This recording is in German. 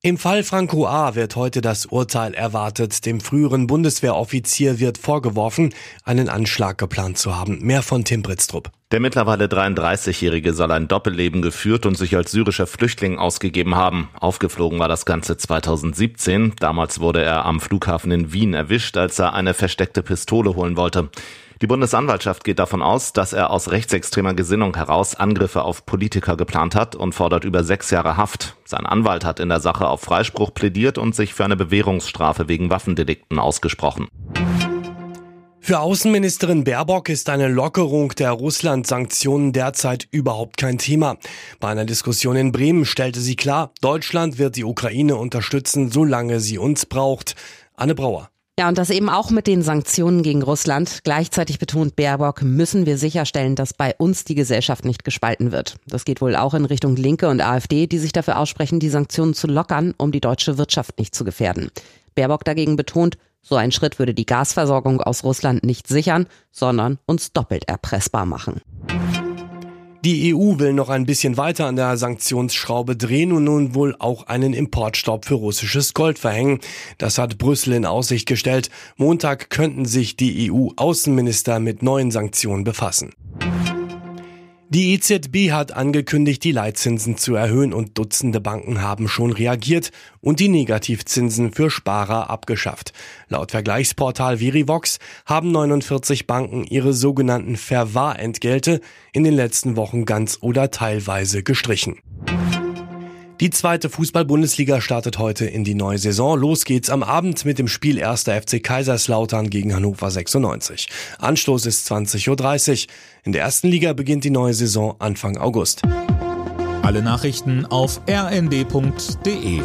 Im Fall Franco A. wird heute das Urteil erwartet. Dem früheren Bundeswehroffizier wird vorgeworfen, einen Anschlag geplant zu haben. Mehr von Tim Britztrup. Der mittlerweile 33-Jährige soll ein Doppelleben geführt und sich als syrischer Flüchtling ausgegeben haben. Aufgeflogen war das Ganze 2017. Damals wurde er am Flughafen in Wien erwischt, als er eine versteckte Pistole holen wollte. Die Bundesanwaltschaft geht davon aus, dass er aus rechtsextremer Gesinnung heraus Angriffe auf Politiker geplant hat und fordert über sechs Jahre Haft. Sein Anwalt hat in der Sache auf Freispruch plädiert und sich für eine Bewährungsstrafe wegen Waffendelikten ausgesprochen. Für Außenministerin Baerbock ist eine Lockerung der Russland-Sanktionen derzeit überhaupt kein Thema. Bei einer Diskussion in Bremen stellte sie klar, Deutschland wird die Ukraine unterstützen, solange sie uns braucht. Anne Brauer. Ja, und das eben auch mit den Sanktionen gegen Russland. Gleichzeitig betont Baerbock, müssen wir sicherstellen, dass bei uns die Gesellschaft nicht gespalten wird. Das geht wohl auch in Richtung Linke und AfD, die sich dafür aussprechen, die Sanktionen zu lockern, um die deutsche Wirtschaft nicht zu gefährden. Baerbock dagegen betont, so ein Schritt würde die Gasversorgung aus Russland nicht sichern, sondern uns doppelt erpressbar machen. Die EU will noch ein bisschen weiter an der Sanktionsschraube drehen und nun wohl auch einen Importstopp für russisches Gold verhängen. Das hat Brüssel in Aussicht gestellt. Montag könnten sich die EU-Außenminister mit neuen Sanktionen befassen. Die EZB hat angekündigt, die Leitzinsen zu erhöhen und Dutzende Banken haben schon reagiert und die Negativzinsen für Sparer abgeschafft. Laut Vergleichsportal Verivox haben 49 Banken ihre sogenannten Verwahrentgelte in den letzten Wochen ganz oder teilweise gestrichen. Die zweite Fußball-Bundesliga startet heute in die neue Saison. Los geht's am Abend mit dem Spiel 1. FC Kaiserslautern gegen Hannover 96. Anstoß ist 20.30 Uhr. In der ersten Liga beginnt die neue Saison Anfang August. Alle Nachrichten auf rnd.de